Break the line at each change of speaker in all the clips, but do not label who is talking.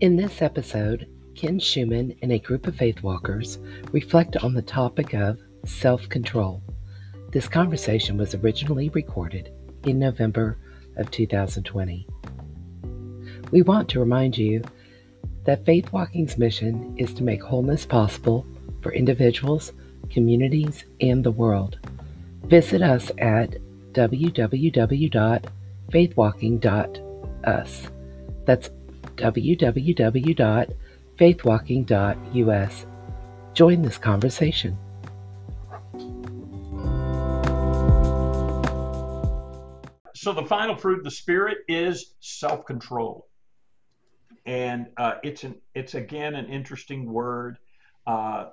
In this episode, Ken Shuman and a group of faith walkers reflect on the topic of self control. This conversation was originally recorded in November of 2020. We want to remind you that Faith Walking's mission is to make wholeness possible for individuals, communities, and the world. Visit us at www.faithwalking.us. That's www.faithwalking.us. Join this conversation.
So, the final fruit of the Spirit is self control. And uh, it's, an, it's again an interesting word. Uh,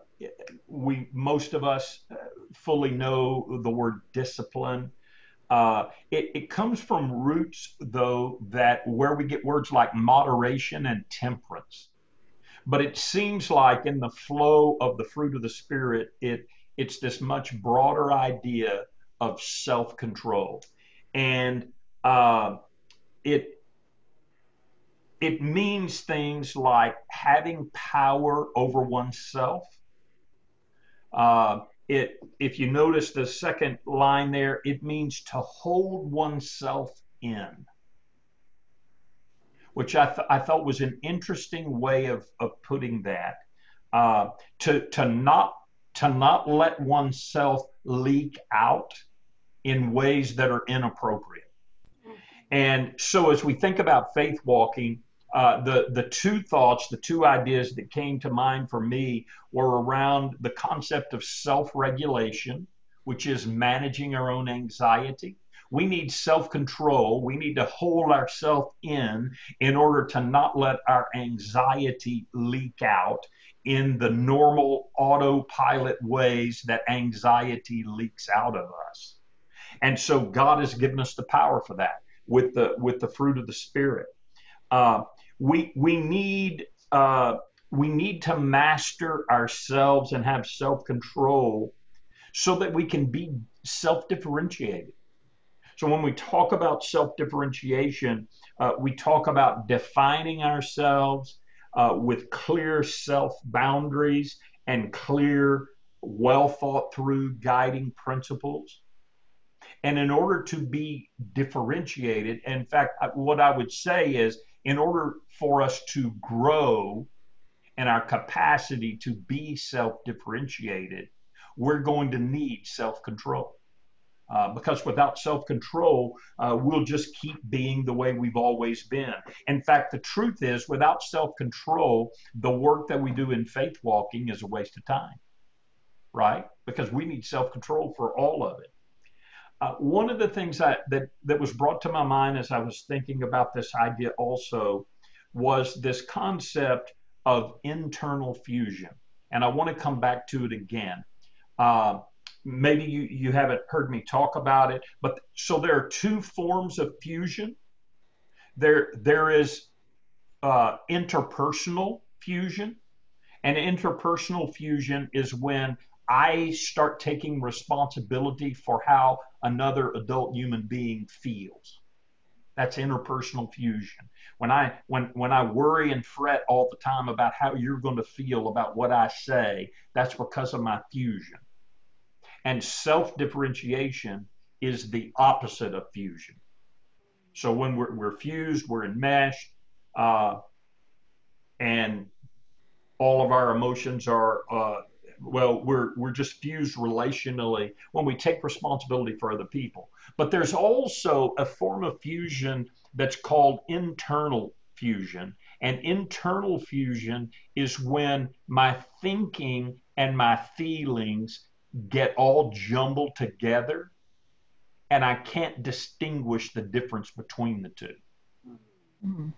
we most of us uh, fully know the word discipline. Uh, it, it, comes from roots, though, that where we get words like moderation and temperance. But it seems like in the flow of the fruit of the Spirit, it it's this much broader idea of self-control, and uh, it it means things like having power over oneself. Uh, it if you notice the second line there it means to hold oneself in which i, th- I thought was an interesting way of, of putting that. Uh, to to not to not let oneself leak out in ways that are inappropriate. And so as we think about faith walking uh, the the two thoughts, the two ideas that came to mind for me were around the concept of self-regulation, which is managing our own anxiety. We need self-control. We need to hold ourselves in in order to not let our anxiety leak out in the normal autopilot ways that anxiety leaks out of us. And so God has given us the power for that with the with the fruit of the spirit. Uh, we we need uh, we need to master ourselves and have self control so that we can be self differentiated. So when we talk about self differentiation, uh, we talk about defining ourselves uh, with clear self boundaries and clear, well thought through guiding principles. And in order to be differentiated, in fact, what I would say is in order for us to grow and our capacity to be self differentiated, we're going to need self control. Uh, because without self control, uh, we'll just keep being the way we've always been. In fact, the truth is, without self control, the work that we do in faith walking is a waste of time, right? Because we need self control for all of it. Uh, one of the things that, that, was brought to my mind as I was thinking about this idea also was this concept of internal fusion. And I want to come back to it again. Uh, maybe you, you haven't heard me talk about it, but so there are two forms of fusion. There, there is uh, interpersonal fusion, and interpersonal fusion is when I start taking responsibility for how another adult human being feels. That's interpersonal fusion. When I when when I worry and fret all the time about how you're going to feel about what I say, that's because of my fusion. And self-differentiation is the opposite of fusion. So when we're, we're fused, we're enmeshed, uh, and all of our emotions are uh, well, we're we're just fused relationally when we take responsibility for other people. But there's also a form of fusion that's called internal fusion. And internal fusion is when my thinking and my feelings get all jumbled together and I can't distinguish the difference between the 2 mm-hmm.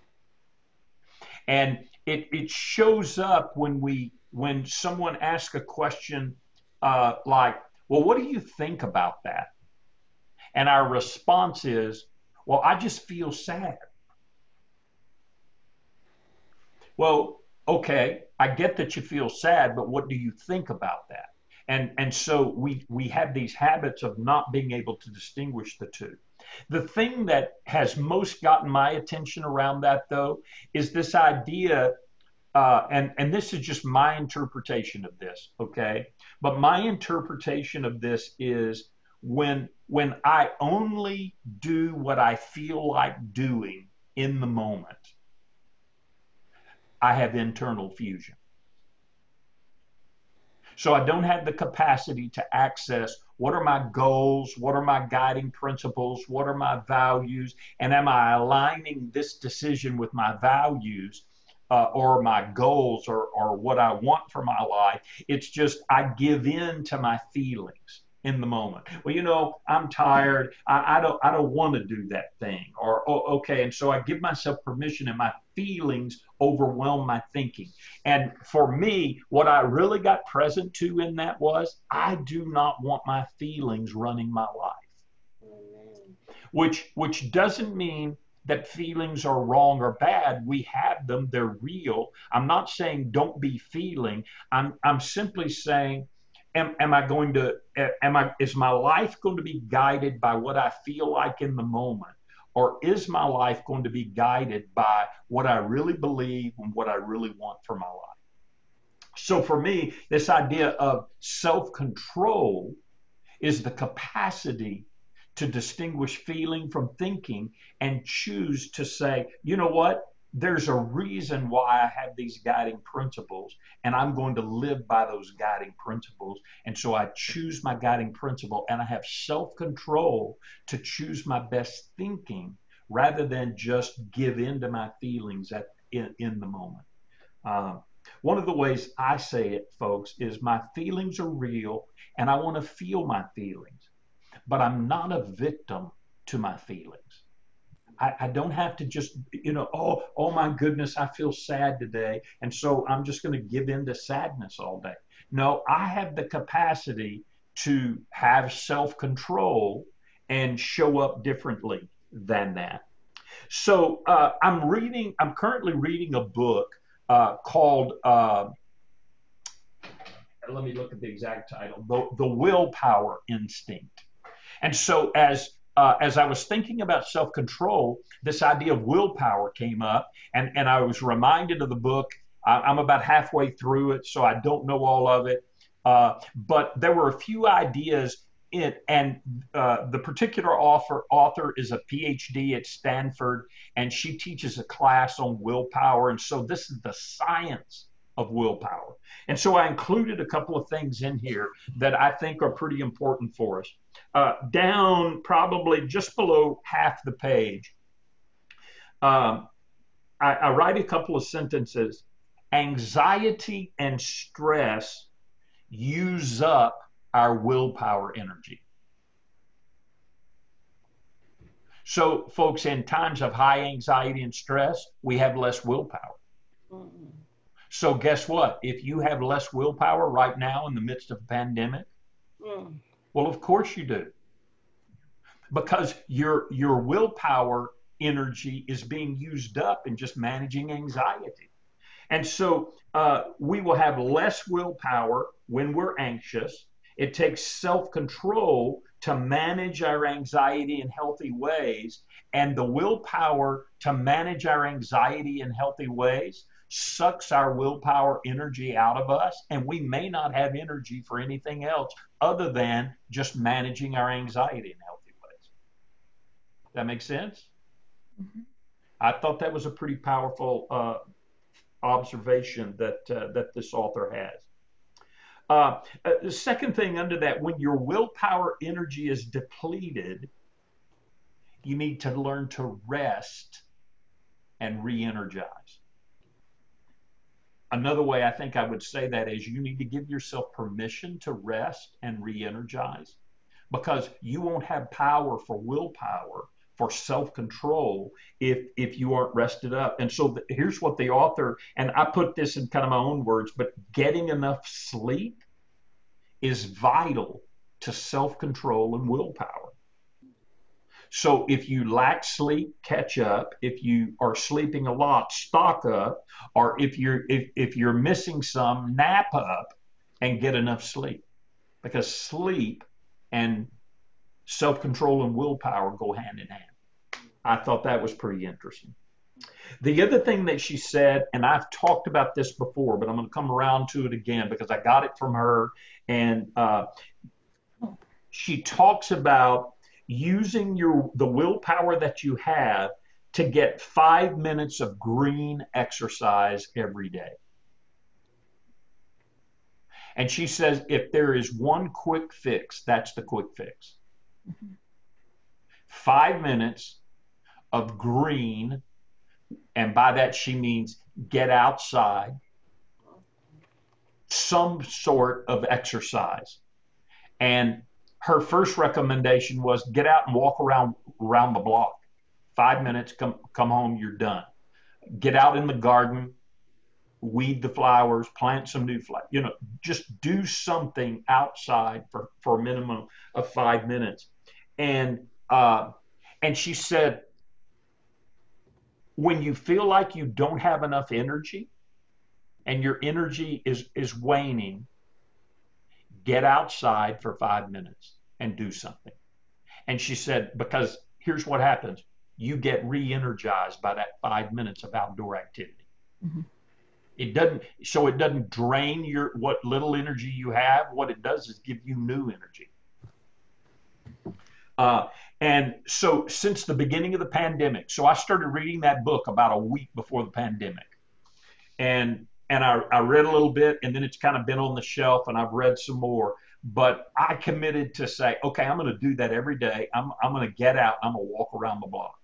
And it, it shows up when we when someone asks a question uh, like, Well, what do you think about that? And our response is, Well, I just feel sad. Well, okay, I get that you feel sad, but what do you think about that? And, and so we, we have these habits of not being able to distinguish the two. The thing that has most gotten my attention around that, though, is this idea, uh, and and this is just my interpretation of this, okay? But my interpretation of this is when when I only do what I feel like doing in the moment, I have internal fusion. So I don't have the capacity to access what are my goals, what are my guiding principles, what are my values, and am I aligning this decision with my values uh, or my goals or, or what I want for my life? It's just I give in to my feelings in the moment. Well, you know, I'm tired. I, I don't I don't want to do that thing. Or oh, okay, and so I give myself permission, and my feelings overwhelm my thinking. And for me, what I really got present to in that was I do not want my feelings running my life. Which which doesn't mean that feelings are wrong or bad. We have them, they're real. I'm not saying don't be feeling. I'm I'm simply saying am, am I going to, am I, is my life going to be guided by what I feel like in the moment? Or is my life going to be guided by what I really believe and what I really want for my life? So for me, this idea of self control is the capacity to distinguish feeling from thinking and choose to say, you know what? there's a reason why I have these guiding principles, and I'm going to live by those guiding principles. And so I choose my guiding principle, and I have self control to choose my best thinking rather than just give in to my feelings at, in, in the moment. Um, one of the ways I say it, folks, is my feelings are real, and I want to feel my feelings, but I'm not a victim to my feelings. I, I don't have to just, you know, oh, oh my goodness, I feel sad today. And so I'm just going to give in to sadness all day. No, I have the capacity to have self control and show up differently than that. So uh, I'm reading, I'm currently reading a book uh, called, uh, let me look at the exact title, The, the Willpower Instinct. And so as uh, as I was thinking about self control, this idea of willpower came up, and, and I was reminded of the book. I'm about halfway through it, so I don't know all of it. Uh, but there were a few ideas in and uh, the particular author, author is a PhD at Stanford, and she teaches a class on willpower. And so this is the science of willpower. And so I included a couple of things in here that I think are pretty important for us. Uh, down probably just below half the page, um, I, I write a couple of sentences. Anxiety and stress use up our willpower energy. So, folks, in times of high anxiety and stress, we have less willpower. Mm-hmm. So guess what? If you have less willpower right now in the midst of a pandemic, mm. Well, of course you do. Because your your willpower energy is being used up in just managing anxiety. And so uh, we will have less willpower when we're anxious. It takes self control to manage our anxiety in healthy ways. And the willpower to manage our anxiety in healthy ways sucks our willpower energy out of us, and we may not have energy for anything else other than just managing our anxiety in healthy ways. That makes sense? Mm-hmm. I thought that was a pretty powerful uh, observation that uh, that this author has. Uh, uh the second thing under that, when your willpower energy is depleted, you need to learn to rest and re-energize. Another way I think I would say that is you need to give yourself permission to rest and re energize because you won't have power for willpower for self-control if if you aren't rested up. And so the, here's what the author and i put this in kind of my own words but getting enough sleep is vital to self-control and willpower so if you lack sleep, catch up. If you are sleeping a lot, stock up. Or if you're if, if you're missing some, nap up and get enough sleep. Because sleep and self control and willpower go hand in hand. I thought that was pretty interesting. The other thing that she said, and I've talked about this before, but I'm going to come around to it again because I got it from her, and uh, she talks about using your the willpower that you have to get five minutes of green exercise every day. And she says if there is one quick fix, that's the quick fix. Mm-hmm. Five minutes of green, and by that she means get outside, some sort of exercise. And her first recommendation was get out and walk around around the block. Five minutes, come come home, you're done. Get out in the garden, weed the flowers, plant some new flowers. You know, just do something outside for for a minimum of five minutes. And uh, and she said, when you feel like you don't have enough energy, and your energy is is waning, get outside for five minutes and do something. And she said, because here's what happens you get re energized by that five minutes of outdoor activity. Mm-hmm. It doesn't, so it doesn't drain your what little energy you have. What it does is give you new energy. Uh, and so, since the beginning of the pandemic, so I started reading that book about a week before the pandemic, and and I, I read a little bit, and then it's kind of been on the shelf, and I've read some more. But I committed to say, okay, I'm going to do that every day. I'm I'm going to get out. I'm going to walk around the block.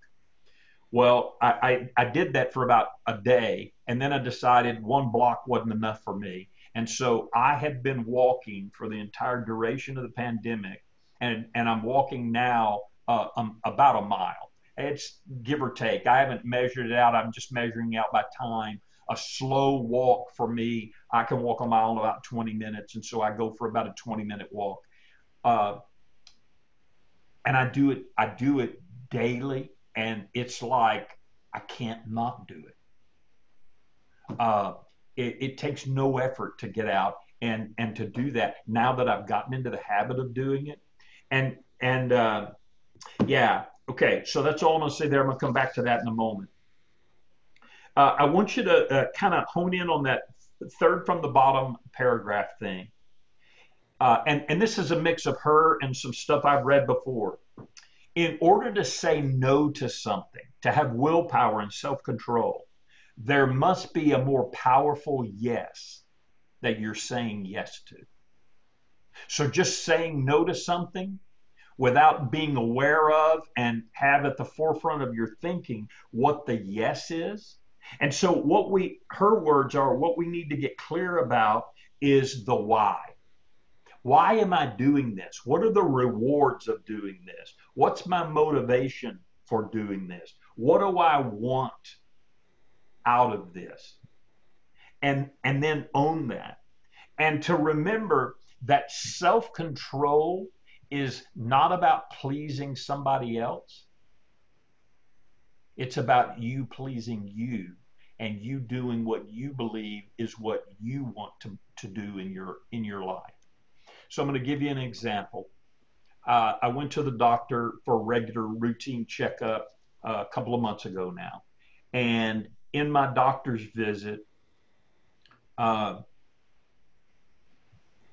Well, I, I, I did that for about a day, and then I decided one block wasn't enough for me. And so I had been walking for the entire duration of the pandemic, and, and I'm walking now uh, um, about a mile. It's give or take. I haven't measured it out. I'm just measuring out by time. A slow walk for me, I can walk a mile in about 20 minutes, and so I go for about a 20 minute walk. Uh, and I do it. I do it daily, and it's like I can't not do it. Uh, it, it takes no effort to get out and and to do that. Now that I've gotten into the habit of doing it, and and uh, yeah, okay. So that's all I'm going to say there. I'm going to come back to that in a moment. Uh, I want you to uh, kind of hone in on that third from the bottom paragraph thing. Uh, and, and this is a mix of her and some stuff I've read before. In order to say no to something, to have willpower and self control, there must be a more powerful yes that you're saying yes to. So just saying no to something without being aware of and have at the forefront of your thinking what the yes is. And so, what we, her words are, what we need to get clear about is the why. Why am I doing this? What are the rewards of doing this? What's my motivation for doing this? What do I want out of this? And, and then own that. And to remember that self control is not about pleasing somebody else. It's about you pleasing you and you doing what you believe is what you want to, to do in your in your life. So I'm going to give you an example. Uh, I went to the doctor for a regular routine checkup uh, a couple of months ago now, and in my doctor's visit, uh,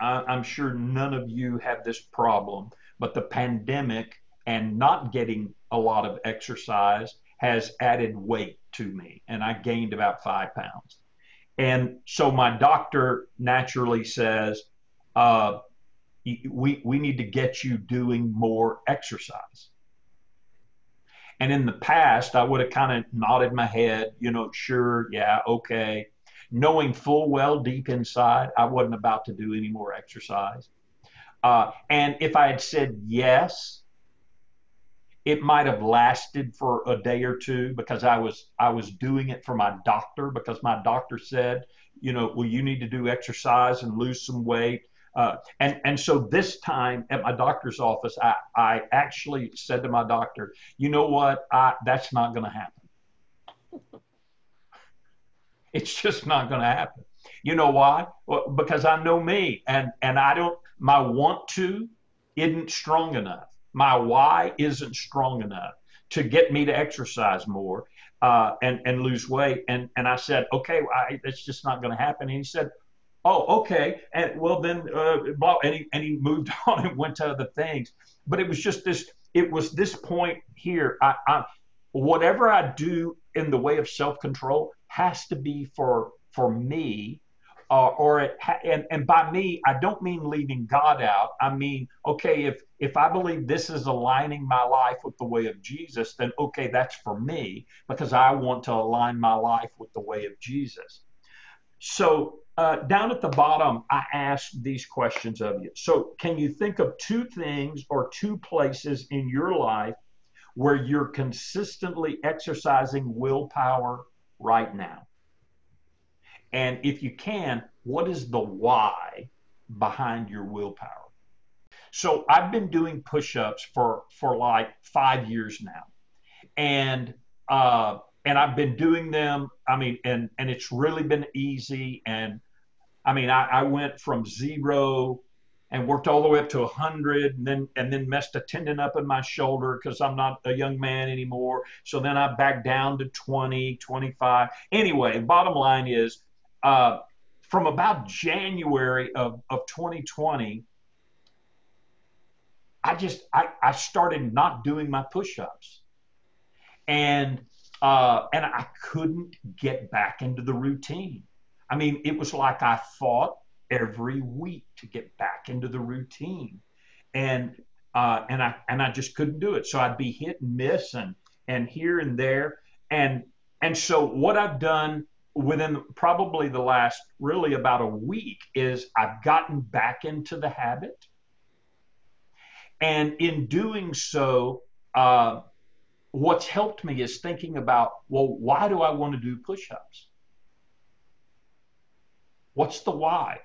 I, am sure none of you have this problem, but the pandemic and not getting a lot of exercise has added weight to me, and I gained about five pounds. And so my doctor naturally says, uh, we, we need to get you doing more exercise. And in the past, I would have kind of nodded my head, you know, sure, yeah, okay knowing full well deep inside I wasn't about to do any more exercise. Uh, and if I had said yes, it might have lasted for a day or two because I was I was doing it for my doctor because my doctor said, you know, well you need to do exercise and lose some weight. Uh, and and so this time at my doctor's office, I I actually said to my doctor, you know what, I that's not going to happen. It's just not going to happen. You know why? Well, because I know me, and and I don't. My want to isn't strong enough. My why isn't strong enough to get me to exercise more uh, and and lose weight. And and I said, okay, I, it's just not going to happen. And he said, oh, okay. And well, then, uh, blah, and he and he moved on and went to other things. But it was just this. It was this point here. I, I whatever I do in the way of self control has to be for for me or it ha- and and by me I don't mean leaving God out. I mean, okay, if if I believe this is aligning my life with the way of Jesus, then okay, that's for me because I want to align my life with the way of Jesus. So uh, down at the bottom, I asked these questions of you. So can you think of two things or two places in your life where you're consistently exercising willpower right now? And if you can, what is the why behind your willpower? So I've been doing push-ups for for like five years now, and uh, and I've been doing them. I mean, and and it's really been easy. And I mean, I, I went from zero and worked all the way up to 100 and then and then messed a tendon up in my shoulder because i'm not a young man anymore so then i backed down to 20 25 anyway bottom line is uh, from about January of, of 2020, I just I, I started not doing my push-ups, and uh, and I couldn't get back into the routine. I mean, it was like I fought every week to get back into the routine, and uh, and I and I just couldn't do it. So I'd be hit and miss and and here and there, and and so what I've done within probably the last really about a week is I've gotten back into the habit. And in doing so, uh, what's helped me is thinking about, well, why do I want to do push ups? What's the why?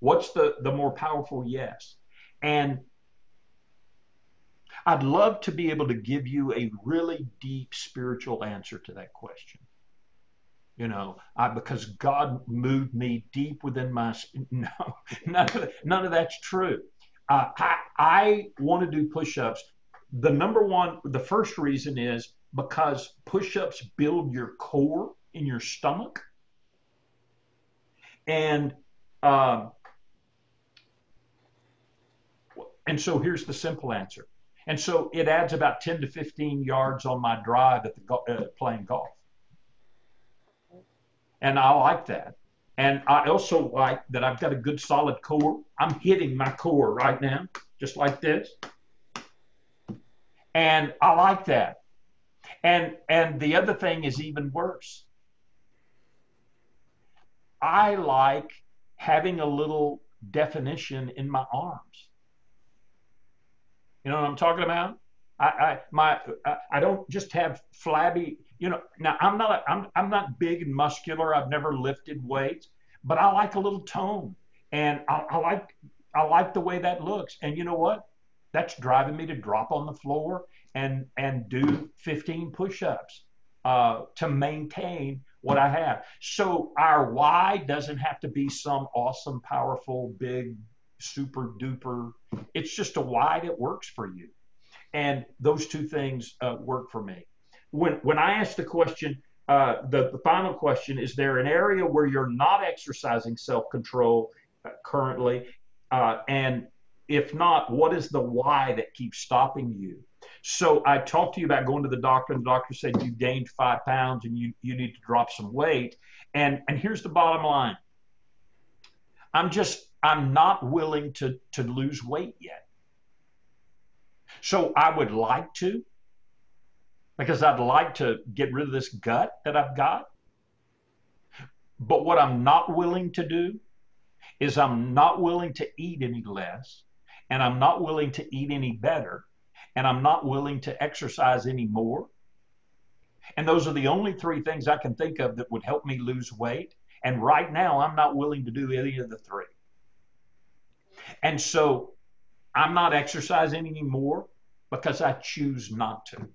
What's the, the more powerful yes? And I'd love to be able to give you a really deep spiritual answer to that question you know, I, because God moved me deep within my. No, none of, none of that's true. Uh, I, I want to do push ups. The number one, the first reason is because push ups build your core in your stomach. And, um, and so here's the simple answer. And so it adds about 10 to 15 yards on my drive at the uh, playing golf and I like that. And I also like that I've got a good solid core. I'm hitting my core right now, just like this. And I like that. And and the other thing is even worse. I like having a little definition in my arms. You know what I'm talking about? I, I my I, I don't just have flabby you know, now I'm not I'm I'm not big and muscular. I've never lifted weights, but I like a little tone, and I, I like I like the way that looks. And you know what? That's driving me to drop on the floor and and do 15 push-ups uh, to maintain what I have. So our why doesn't have to be some awesome, powerful, big, super duper. It's just a why that works for you, and those two things uh, work for me when when I ask the question, uh, the, the final question, is there an area where you're not exercising self control uh, currently? Uh, and if not, what is the why that keeps stopping you? So I talked to you about going to the doctor, and the doctor said you gained five pounds and you, you need to drop some weight. And and here's the bottom line. I'm just I'm not willing to to lose weight yet. So I would like to, because I'd like to get rid of this gut that I've got. But what I'm not willing to do is I'm not willing to eat any less, and I'm not willing to eat any better, and I'm not willing to exercise any more. And those are the only three things I can think of that would help me lose weight. And right now, I'm not willing to do any of the three. And so I'm not exercising anymore because I choose not to.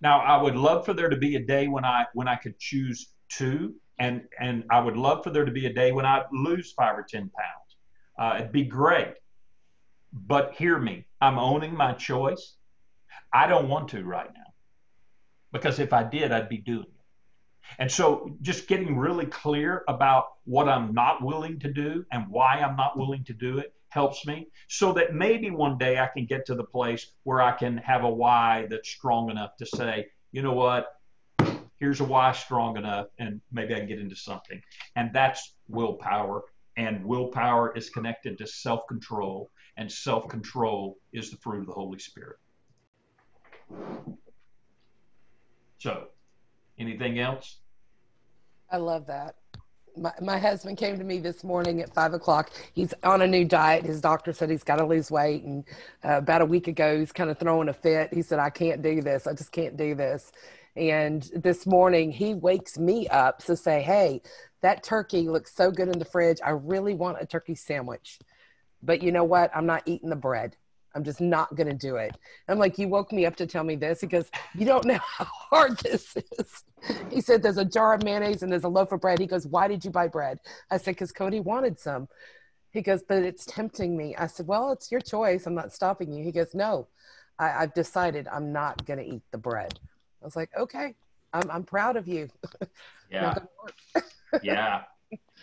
Now, I would love for there to be a day when I when I could choose two, and and I would love for there to be a day when I lose five or ten pounds. Uh, it'd be great. But hear me, I'm owning my choice. I don't want to right now because if I did, I'd be doing it. And so just getting really clear about what I'm not willing to do and why I'm not willing to do it helps me so that maybe one day I can get to the place where I can have a why that's strong enough to say, you know what, here's a why strong enough, and maybe I can get into something. And that's willpower. And willpower is connected to self control, and self control is the fruit of the Holy Spirit. So, anything else?
I love that. My, my husband came to me this morning at five o'clock. He's on a new diet. His doctor said he's got to lose weight. And uh, about a week ago, he's kind of throwing a fit. He said, I can't do this. I just can't do this. And this morning, he wakes me up to say, Hey, that turkey looks so good in the fridge. I really want a turkey sandwich. But you know what? I'm not eating the bread. I'm just not going to do it. I'm like, you woke me up to tell me this because you don't know how hard this is. He said, there's a jar of mayonnaise and there's a loaf of bread. He goes, why did you buy bread? I said, because Cody wanted some. He goes, but it's tempting me. I said, well, it's your choice. I'm not stopping you. He goes, no, I, have decided I'm not going to eat the bread. I was like, okay, I'm, I'm proud of you.
Yeah. yeah.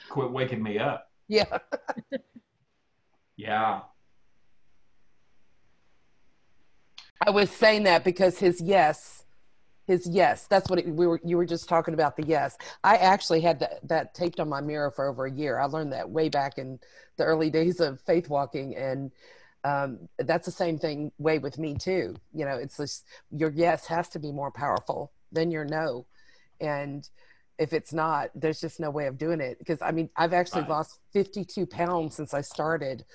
Quit waking me up.
Yeah.
yeah.
I was saying that because his yes, his yes, that's what it, we were. You were just talking about the yes. I actually had that, that taped on my mirror for over a year. I learned that way back in the early days of faith walking, and um, that's the same thing way with me too. You know, it's just your yes has to be more powerful than your no, and if it's not, there's just no way of doing it. Because I mean, I've actually right. lost 52 pounds since I started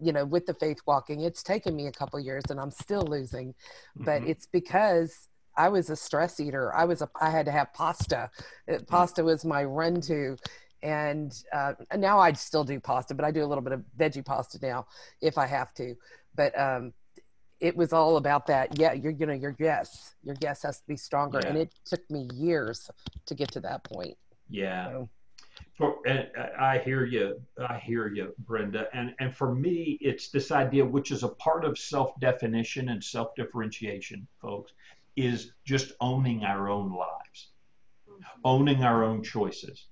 you know with the faith walking it's taken me a couple years and i'm still losing but mm-hmm. it's because i was a stress eater i was a i had to have pasta mm-hmm. pasta was my run to and uh, now i still do pasta but i do a little bit of veggie pasta now if i have to but um, it was all about that yeah you're you know your yes your yes has to be stronger yeah. and it took me years to get to that point
yeah so. For, and uh, I hear you. I hear you, Brenda. And and for me, it's this idea, which is a part of self-definition and self-differentiation, folks, is just owning our own lives, owning our own choices.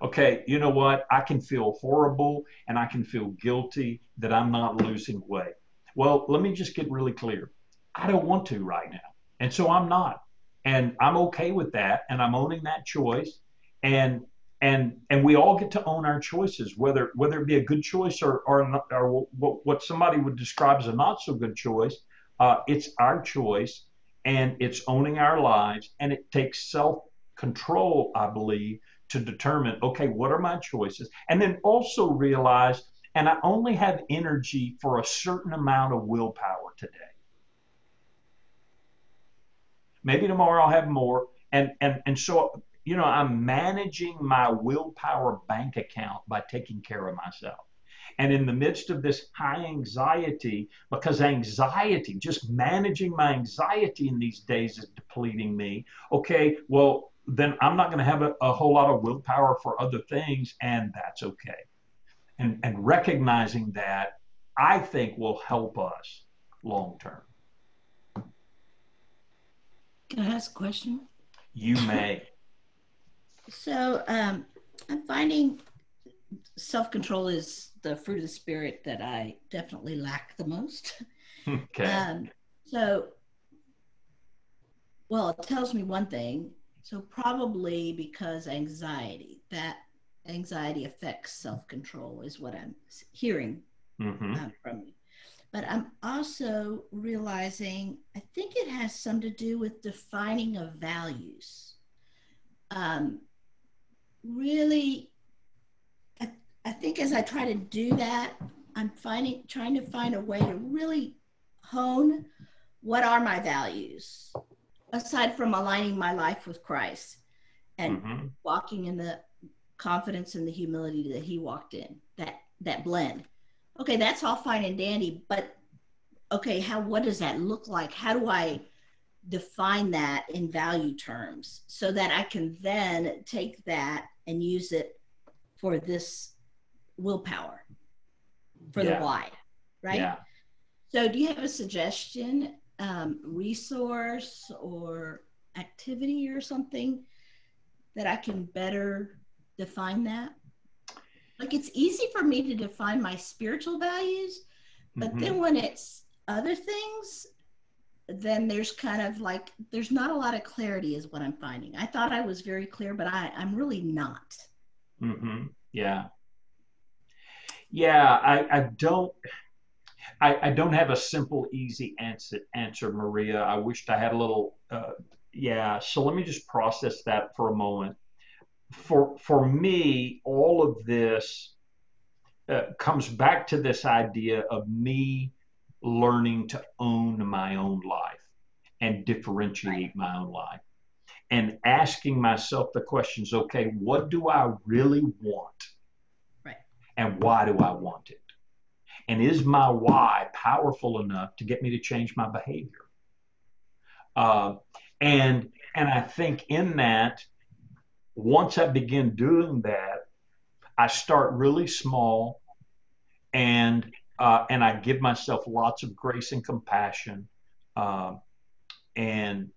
Okay, you know what? I can feel horrible and I can feel guilty that I'm not losing weight. Well, let me just get really clear. I don't want to right now. And so I'm not. And I'm okay with that. And I'm owning that choice. And and and we all get to own our choices, whether whether it be a good choice or or, not, or what somebody would describe as a not so good choice. Uh, it's our choice, and it's owning our lives, and it takes self control, I believe, to determine okay, what are my choices, and then also realize, and I only have energy for a certain amount of willpower today. Maybe tomorrow I'll have more, and and and so you know, I'm managing my willpower bank account by taking care of myself. And in the midst of this high anxiety, because anxiety, just managing my anxiety in these days is depleting me, okay, well, then I'm not going to have a, a, whole lot of willpower for other things, and that's okay. And, and recognizing that, I think, will help us long term.
Can I ask a question?
You may.
So um, I'm finding self control is the fruit of the spirit that I definitely lack the most.
Okay. Um,
so, well, it tells me one thing. So, probably because anxiety, that anxiety affects self control, is what I'm hearing mm-hmm. uh, from you. But I'm also realizing I think it has some to do with defining of values. Um, really, I, I think as I try to do that, I'm finding trying to find a way to really hone what are my values aside from aligning my life with Christ and mm-hmm. walking in the confidence and the humility that he walked in that that blend okay that's all fine and dandy but okay how what does that look like how do i define that in value terms so that i can then take that and use it for this willpower for yeah. the why right
yeah.
So, do you have a suggestion, um, resource, or activity or something that I can better define that? Like, it's easy for me to define my spiritual values, but mm-hmm. then when it's other things, then there's kind of like there's not a lot of clarity is what i'm finding. I thought i was very clear but i i'm really not.
Mm-hmm. yeah. Yeah i i don't I, I don't have a simple easy answer answer maria. I wished i had a little uh, yeah so let me just process that for a moment. For for me all of this uh, comes back to this idea of me learning to own my own life and differentiate my own life. And asking myself the questions okay what do i really want?
Right.
And why do i want it? And is my why powerful enough to get me to change my behavior? Uh, and and i think in that once i begin doing that i start really small and uh, and I give myself lots of grace and compassion. Uh, and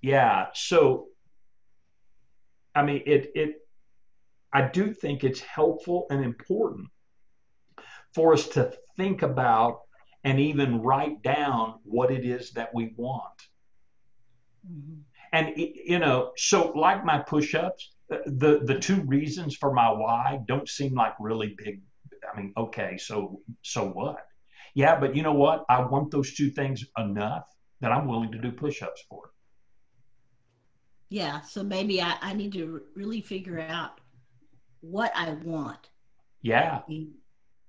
yeah, so I mean, it it I do think it's helpful and important for us to think about and even write down what it is that we want. Mm-hmm. And you know, so like my push-ups, the the two reasons for my why don't seem like really big. I mean, okay, so so what? Yeah, but you know what? I want those two things enough that I'm willing to do push-ups for it.
Yeah, so maybe I, I need to really figure out what I want.
Yeah.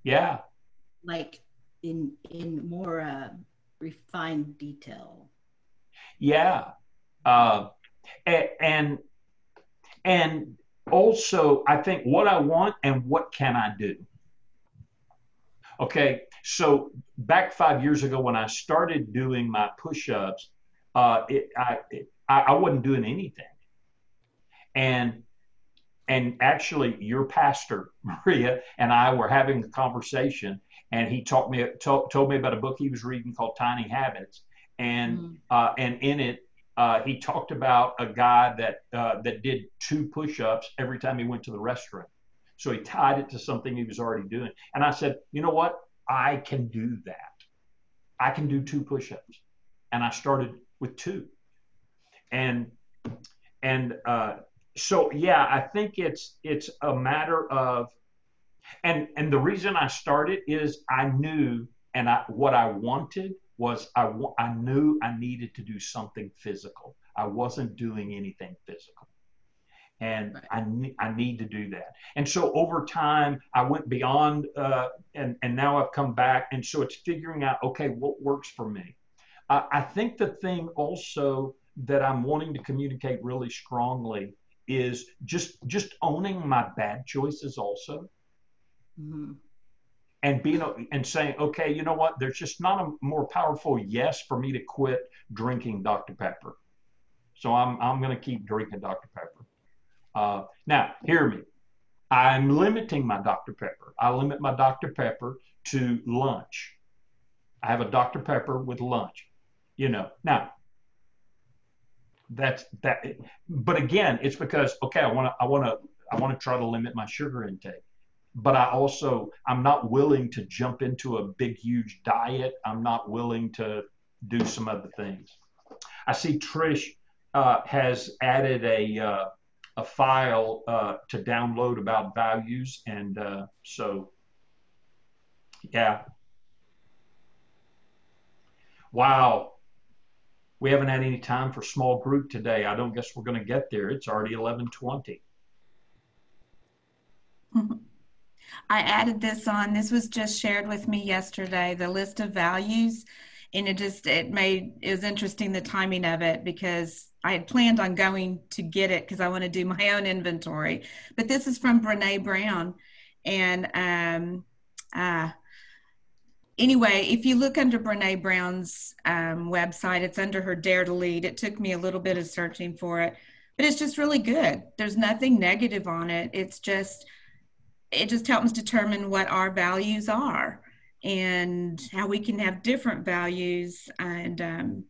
Yeah.
Like in in more uh, refined detail.
Yeah. Uh, and, and and also, I think what I want and what can I do. Okay, so back five years ago when I started doing my push-ups, uh, it, I, it, I wasn't doing anything, and and actually, your pastor Maria and I were having a conversation, and he taught me told, told me about a book he was reading called Tiny Habits, and mm. uh, and in it uh, he talked about a guy that uh, that did two push-ups every time he went to the restroom. So he tied it to something he was already doing. And I said, you know what? I can do that. I can do two push-ups. And I started with two. And and uh, so yeah, I think it's it's a matter of and and the reason I started is I knew and I what I wanted was I, I knew I needed to do something physical. I wasn't doing anything physical. And right. I, I need to do that. And so over time, I went beyond, uh, and, and now I've come back. And so it's figuring out, okay, what works for me? Uh, I think the thing also that I'm wanting to communicate really strongly is just just owning my bad choices also. Mm-hmm and being and saying, okay, you know what? There's just not a more powerful yes for me to quit drinking Dr. Pepper. So I'm I'm going to keep drinking Dr. Pepper. Uh, now, hear me. I'm limiting my Dr. Pepper. I limit my Dr. Pepper to lunch. I have a Dr. Pepper with lunch. You know. Now, that's that. But again, it's because okay, I want to I want to I want to try to limit my sugar intake but I also I'm not willing to jump into a big huge diet. I'm not willing to do some other things. I see Trish uh, has added a uh, a file uh, to download about values, and uh, so yeah. Wow, we haven't had any time for small group today. I don't guess we're going to get there. It's already 11:20.
Mm-hmm. I added this on. This was just shared with me yesterday, the list of values. And it just, it made, it was interesting the timing of it because I had planned on going to get it because I want to do my own inventory. But this is from Brene Brown. And um, uh, anyway, if you look under Brene Brown's um, website, it's under her Dare to Lead. It took me a little bit of searching for it, but it's just really good. There's nothing negative on it. It's just, it just helps determine what our values are and how we can have different values. And um,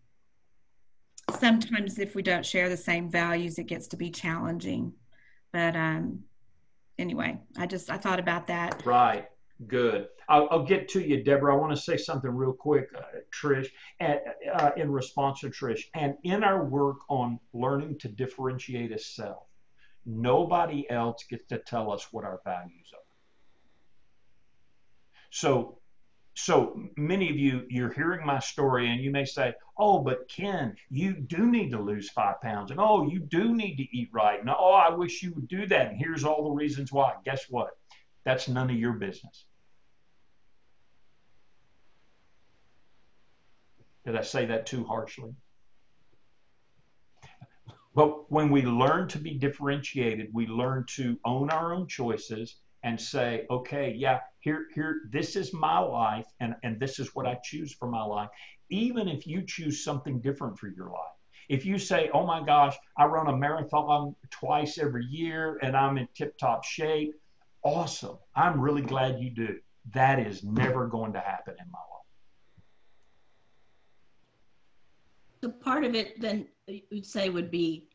sometimes if we don't share the same values it gets to be challenging. But um, anyway i just i thought about that.
Right. Good. I'll, I'll get to you deborah. I want to say something real quick uh, trish and, uh, in response to trish. And in our work on learning to differentiate a self nobody else gets to tell us what our values are. So so many of you you're hearing my story and you may say oh but ken you do need to lose five pounds and oh you do need to eat right and oh i wish you would do that and here's all the reasons why. Guess what? That's none of your business. Did i say that too harshly but when we learn to be differentiated we learn to own our own choices and say, okay, yeah, here, here, this is my life, and, and this is what I choose for my life. Even if you choose something different for your life. If you say, oh my gosh, I run a marathon twice every year and I'm in tip top shape, awesome. I'm really glad you do. That is never going to happen in my life.
So part of it then you'd say would be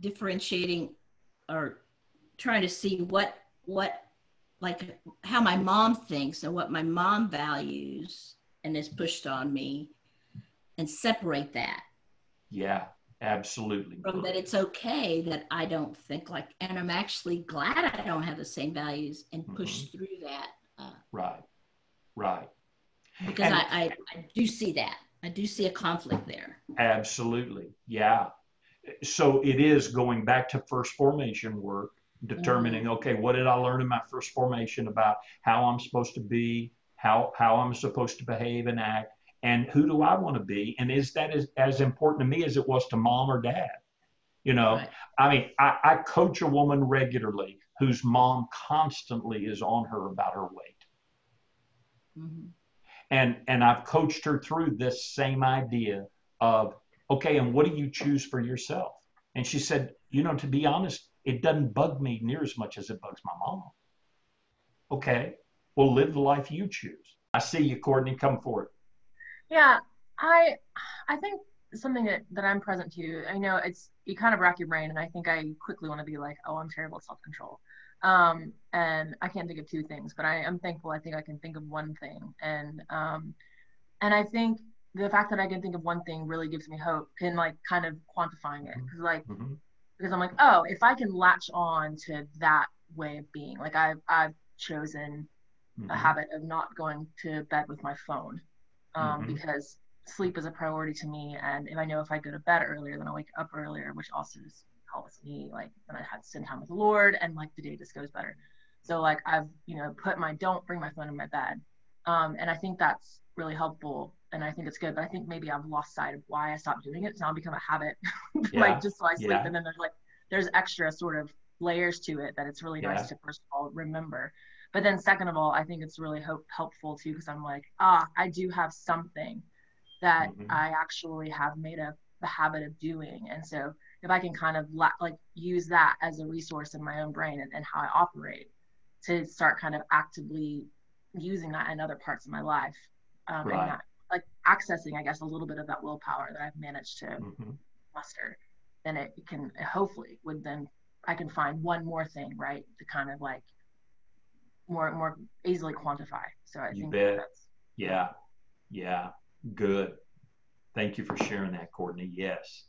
differentiating or trying to see what what like how my mom thinks and what my mom values and is pushed on me and separate that.
Yeah absolutely.
From that it's okay that i don't think like and i'm actually glad i don't have the same values and push mm-hmm. through that
uh, right right.
because I, I i do see that i do see a conflict there
absolutely yeah so it is going back to first formation work determining mm-hmm. okay what did i learn in my first formation about how i'm supposed to be how how i'm supposed to behave and act and who do i want to be and is that as, as important to me as it was to mom or dad you know right. i mean I, I coach a woman regularly whose mom constantly is on her about her weight mm-hmm. And and i've coached her through this same idea of okay and what do you choose for yourself and she said you know to be honest it doesn't bug me near as much as it bugs my mom. Okay, well, live the life you choose. I see you, Courtney. Come forward.
Yeah, I, I think something that, that I'm present to. I know it's you kind of rack your brain, and I think I quickly want to be like, oh, I'm terrible at self control. Um, and I can't think of two things, but I am thankful. I think I can think of one thing, and um, and I think the fact that I can think of one thing really gives me hope in like kind of quantifying it because like. Mm-hmm because I'm like, oh, if I can latch on to that way of being, like I've I've chosen mm-hmm. a habit of not going to bed with my phone um, mm-hmm. because sleep is a priority to me, and if I know if I go to bed earlier, then I wake up earlier, which also helps me like then I had to spend time with the Lord, and like the day just goes better. So like I've you know put my don't bring my phone in my bed, um, and I think that's really helpful and I think it's good. But I think maybe I've lost sight of why I stopped doing it. It's now become a habit, yeah. like just so I sleep. Yeah. And then there's like there's extra sort of layers to it that it's really yeah. nice to first of all remember. But then second of all, I think it's really hope, helpful too because I'm like, ah, I do have something that mm-hmm. I actually have made a the habit of doing, and so if I can kind of la- like use that as a resource in my own brain and, and how I operate to start kind of actively using that in other parts of my life um, right. and not like accessing, I guess, a little bit of that willpower that I've managed to mm-hmm. muster, then it can hopefully would then I can find one more thing, right, to kind of like more more easily quantify. So I you think bet. that's
yeah, yeah, good. Thank you for sharing that, Courtney. Yes,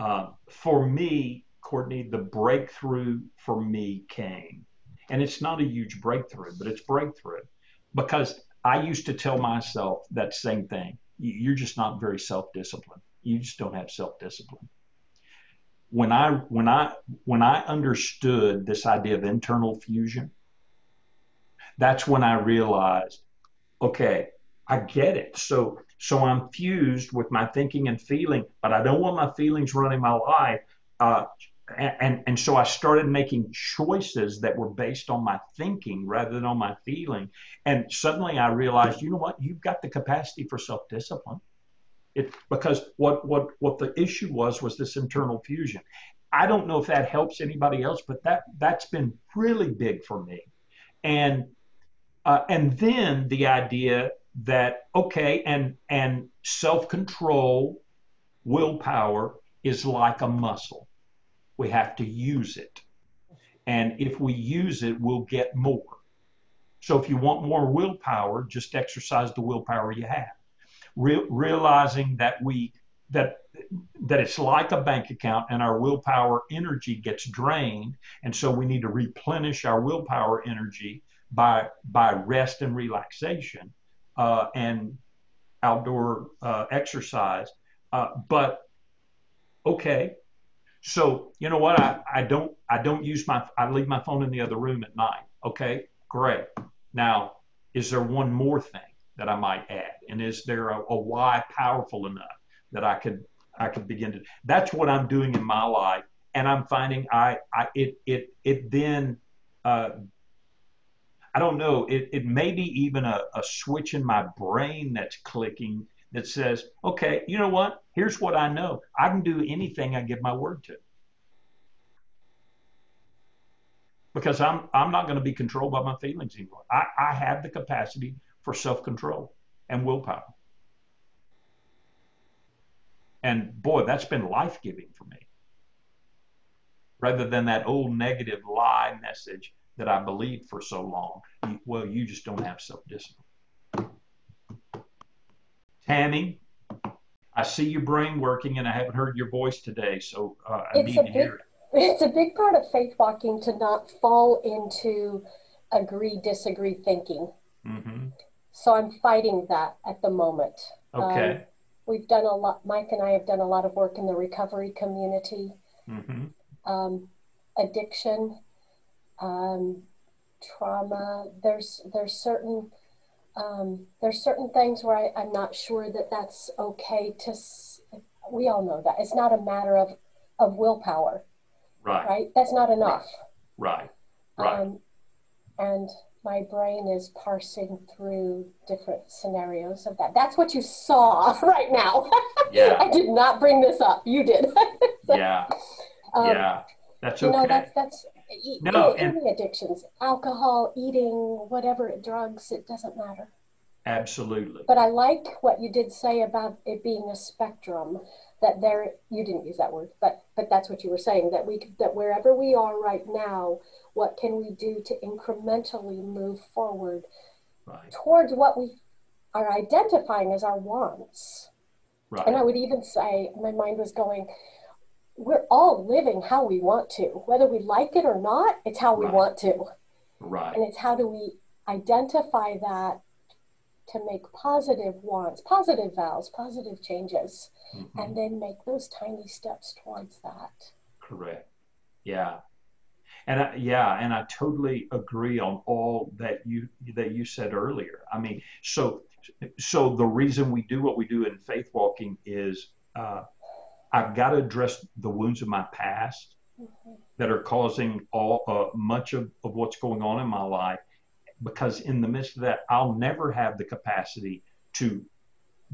uh, for me, Courtney, the breakthrough for me came, and it's not a huge breakthrough, but it's breakthrough because I used to tell myself that same thing. You're just not very self-disciplined. You just don't have self-discipline. When I when I when I understood this idea of internal fusion, that's when I realized, okay, I get it. So so I'm fused with my thinking and feeling, but I don't want my feelings running my life. Uh, and, and so I started making choices that were based on my thinking rather than on my feeling. And suddenly I realized, you know what? You've got the capacity for self-discipline. It because what what what the issue was was this internal fusion. I don't know if that helps anybody else, but that that's been really big for me. And uh, and then the idea that okay, and and self control, willpower is like a muscle. We have to use it, and if we use it, we'll get more. So if you want more willpower, just exercise the willpower you have. Re- realizing that we that that it's like a bank account and our willpower energy gets drained and so we need to replenish our willpower energy by by rest and relaxation uh, and outdoor uh, exercise. Uh, but okay. So you know what? I, I don't i don't use my i leave my phone in the other room at night. Okay great. Now is there one more thing that i might add? And is there a, a why powerful enough that I could I could begin to. That's what I'm doing in my life, and I'm finding I I it it it then. Uh, I don't know. It, it may be even a, a switch in my brain that's clicking that says, okay, you know what? Here's what I know. I can do anything I give my word to. Because I'm I'm not going to be controlled by my feelings anymore. I, I have the capacity for self-control and willpower. And boy, that's been life giving for me. Rather than that old negative lie message that I believed for so long. Well, you just don't have self discipline. Tammy, I see your brain working and I haven't heard your voice today, so uh, I it's need to big, hear it.
It's a big part of faith walking to not fall into agree disagree thinking. Mm-hmm. So I'm fighting that at the moment.
Okay. Um,
we've done a lot, Mike and I have done a lot of work in the recovery community, mm-hmm. um, addiction, um, trauma. There's, there's certain, um, there's certain things where I, I'm not sure that that's okay to, we all know that it's not a matter of, of willpower,
right?
Right. That's not enough.
Right. Right. Um,
and my brain is parsing through different scenarios of that. That's what you saw right now.
Yeah.
I did not bring this up. You did.
so, yeah. Um, yeah. That's okay.
You know, that's, that's, no, any, and, addictions, alcohol, eating, whatever, drugs, it doesn't matter.
Absolutely.
But I like what you did say about it being a spectrum that there you didn't use that word but but that's what you were saying that we that wherever we are right now what can we do to incrementally move forward right. towards what we are identifying as our wants right. and i would even say my mind was going we're all living how we want to whether we like it or not it's how we
right.
want to
right
and it's how do we identify that to make positive wants, positive vows, positive changes, mm-hmm. and then make those tiny steps towards that.
Correct. Yeah. And I, yeah, and I totally agree on all that you that you said earlier. I mean, so so the reason we do what we do in faith walking is uh, I've got to address the wounds of my past mm-hmm. that are causing all uh, much of, of what's going on in my life because in the midst of that, I'll never have the capacity to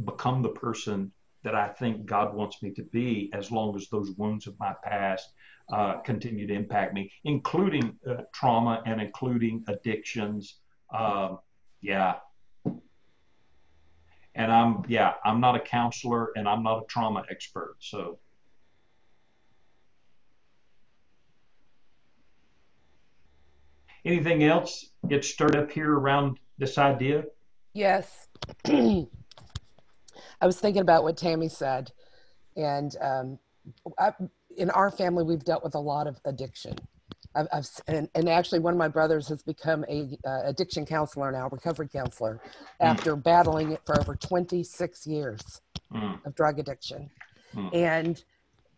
become the person that I think God wants me to be as long as those wounds of my past uh, continue to impact me, including uh, trauma and including addictions. Um, yeah. And I'm, yeah, I'm not a counselor and I'm not a trauma expert. So Anything else get stirred up here around this idea?
Yes. I was thinking about what Tammy said. And um, I, in our family, we've dealt with a lot of addiction. I've, I've and, and, actually, one of my brothers has become a uh, addiction counselor now, recovery counselor, mm. after battling it for over 26 years mm. of drug addiction. Mm. And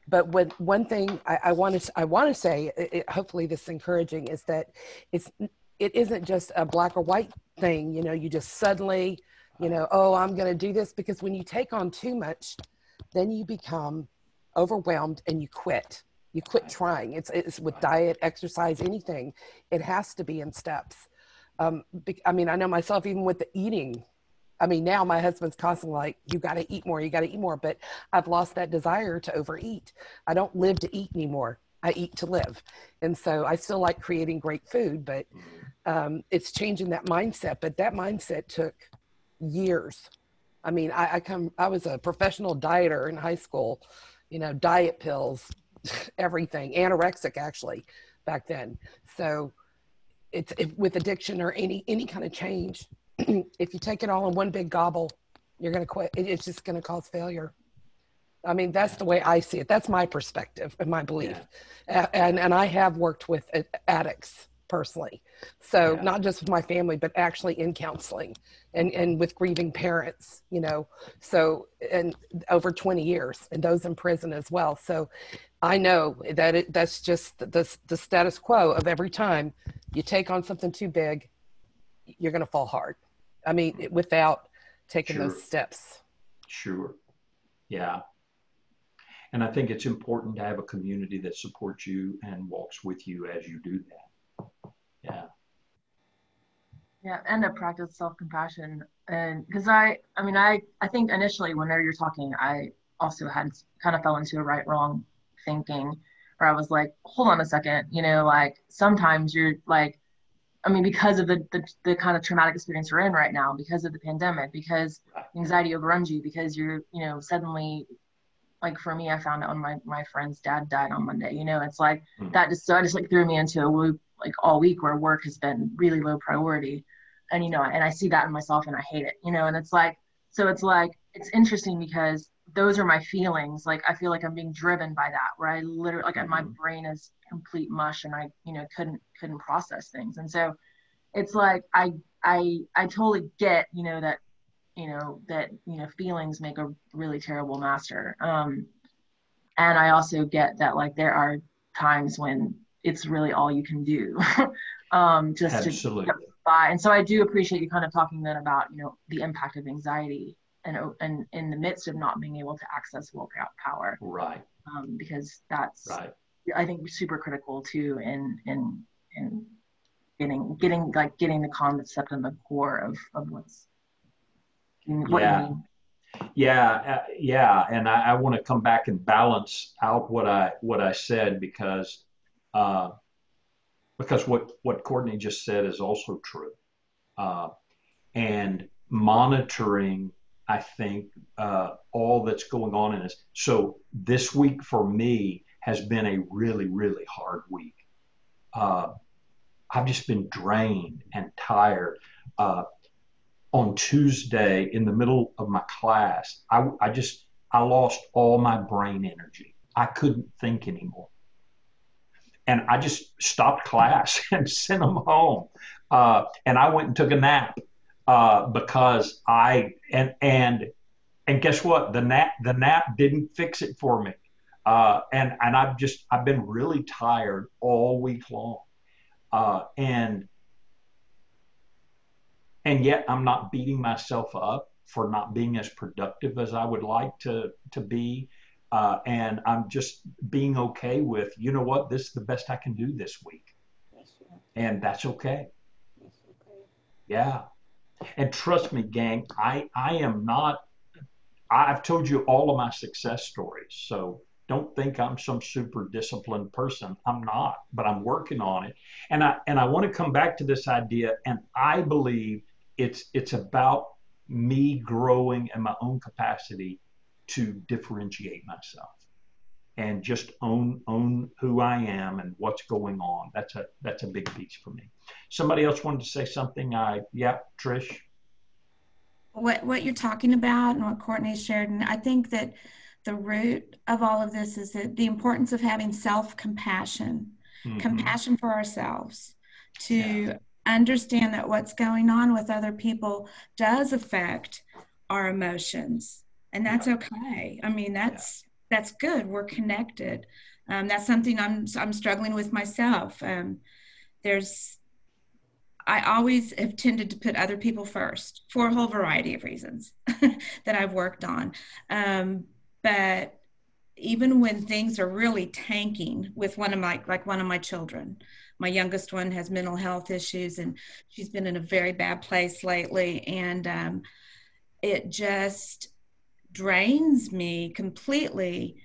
but when, one thing I, want to I want to say, it, hopefully this is encouraging, is that it's it isn't just a black or white thing. You know, you just suddenly, you know, oh, I'm going to do this because when you take on too much, then you become overwhelmed and you quit. You quit trying. It's it's with diet, exercise, anything. It has to be in steps. Um, I mean, I know myself even with the eating I mean, now my husband's constantly like, you got to eat more, you got to eat more. But I've lost that desire to overeat. I don't live to eat anymore. I eat to live. And so I still like creating great food, but um, it's changing that mindset. But that mindset took years. I mean, I, I come, I was a professional dieter in high school, you know, diet pills, everything, anorexic actually back then. So it's if, with addiction or any any kind of change, if you take it all in one big gobble, you're going to quit. It's just going to cause failure. I mean, that's the way I see it. That's my perspective and my belief. Yeah. And, and I have worked with addicts personally. So yeah. not just with my family, but actually in counseling and, and with grieving parents, you know, so, and over 20 years and those in prison as well. So I know that it, that's just the, the status quo of every time you take on something too big, you're going to fall hard. I mean, without taking sure. those steps.
Sure. Yeah. And I think it's important to have a community that supports you and walks with you as you do that. Yeah.
Yeah, and to practice self-compassion, and because I, I mean, I, I think initially whenever you're talking, I also had kind of fell into a right-wrong thinking, where I was like, hold on a second, you know, like sometimes you're like, I mean, because of the, the, the kind of traumatic experience you're in right now, because of the pandemic, because anxiety overruns you, because you're, you know, suddenly like for me, I found out when my, my friend's dad died on Monday. You know, it's like mm-hmm. that just so I just like threw me into a loop like all week where work has been really low priority. And you know, and I see that in myself and I hate it, you know, and it's like so it's like it's interesting because those are my feelings. Like I feel like I'm being driven by that, where I literally like mm-hmm. my brain is complete mush and I, you know, couldn't couldn't process things. And so it's like I I I totally get, you know, that you know that you know feelings make a really terrible master um and i also get that like there are times when it's really all you can do um just
Absolutely.
to by and so i do appreciate you kind of talking then about you know the impact of anxiety and and in the midst of not being able to access willpower
right.
Um because that's
right.
I think super critical too in in in getting getting like getting the concept and the core of of what's
yeah. Yeah, uh, yeah, and I, I want to come back and balance out what I what I said because uh, because what what Courtney just said is also true, uh, and monitoring I think uh, all that's going on in this. So this week for me has been a really really hard week. Uh, I've just been drained and tired. Uh, on Tuesday in the middle of my class, I, I just I lost all my brain energy. I couldn't think anymore, and I just stopped class and sent them home. Uh, and I went and took a nap uh, because I and and and guess what? The nap the nap didn't fix it for me. Uh, and and I've just I've been really tired all week long, uh, and and yet I'm not beating myself up for not being as productive as I would like to to be. Uh, and I'm just being okay with, you know what, this is the best I can do this week. And that's okay. That's okay. Yeah. And trust me, gang, I, I am not, I've told you all of my success stories. So don't think I'm some super disciplined person. I'm not, but I'm working on it. And I, and I want to come back to this idea. And I believe it's it's about me growing in my own capacity to differentiate myself and just own own who I am and what's going on. That's a that's a big piece for me. Somebody else wanted to say something. I yeah, Trish.
What what you're talking about and what Courtney shared, and I think that the root of all of this is that the importance of having self compassion, mm-hmm. compassion for ourselves, to yeah understand that what's going on with other people does affect our emotions and that's okay i mean that's that's good. We're connected. Um, that's something i'm i'm struggling with myself. Um, there's i always have tended to put other people first for a whole variety of reasons that i've worked on. Um, but even when things are really tanking with one of my like one of my children my youngest one has mental health issues and she's been in a very bad place lately. And um, it just drains me completely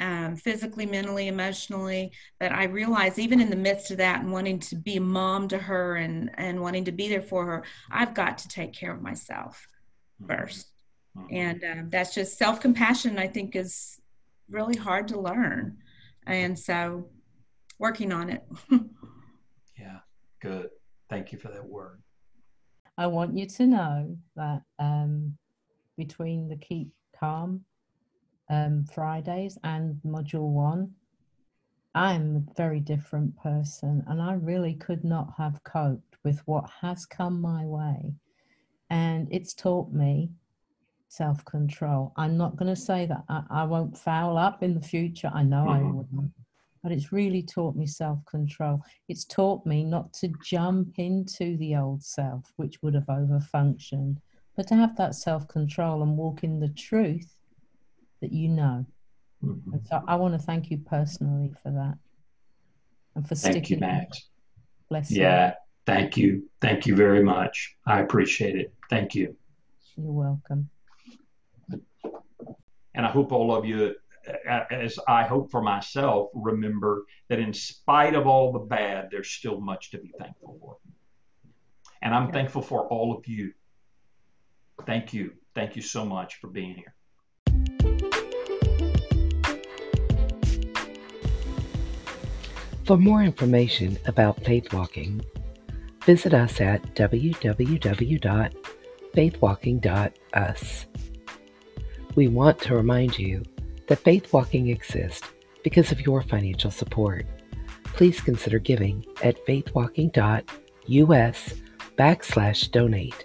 um, physically, mentally, emotionally. But I realize even in the midst of that and wanting to be a mom to her and, and wanting to be there for her, I've got to take care of myself 1st mm-hmm. And um, that's just self compassion, I think, is really hard to learn. And so working on it.
yeah, good. Thank you for that word.
I want you to know that um, between the Keep Calm um, Fridays and Module One, I'm a very different person, and I really could not have coped with what has come my way. And it's taught me self control. I'm not going to say that I, I, won't foul up in the future. I know mm-hmm. I wouldn't. But it's really taught me self control. It's taught me not to jump into the old self, which would have overfunctioned, but to have that self control and walk in the truth that you know. Mm-hmm. And so I want to thank you personally for that and for
thank sticking. Thank you, Max. Bless yeah, you. thank you. Thank you very much. I appreciate it. Thank you.
You're welcome.
And I hope all of you, as I hope for myself, remember that in spite of all the bad, there's still much to be thankful for. And I'm thankful for all of you. Thank you. Thank you so much for being here.
For more information about faith walking, visit us at www.faithwalking.us. We want to remind you that Faith Walking exists because of your financial support. Please consider giving at faithwalking.us backslash donate.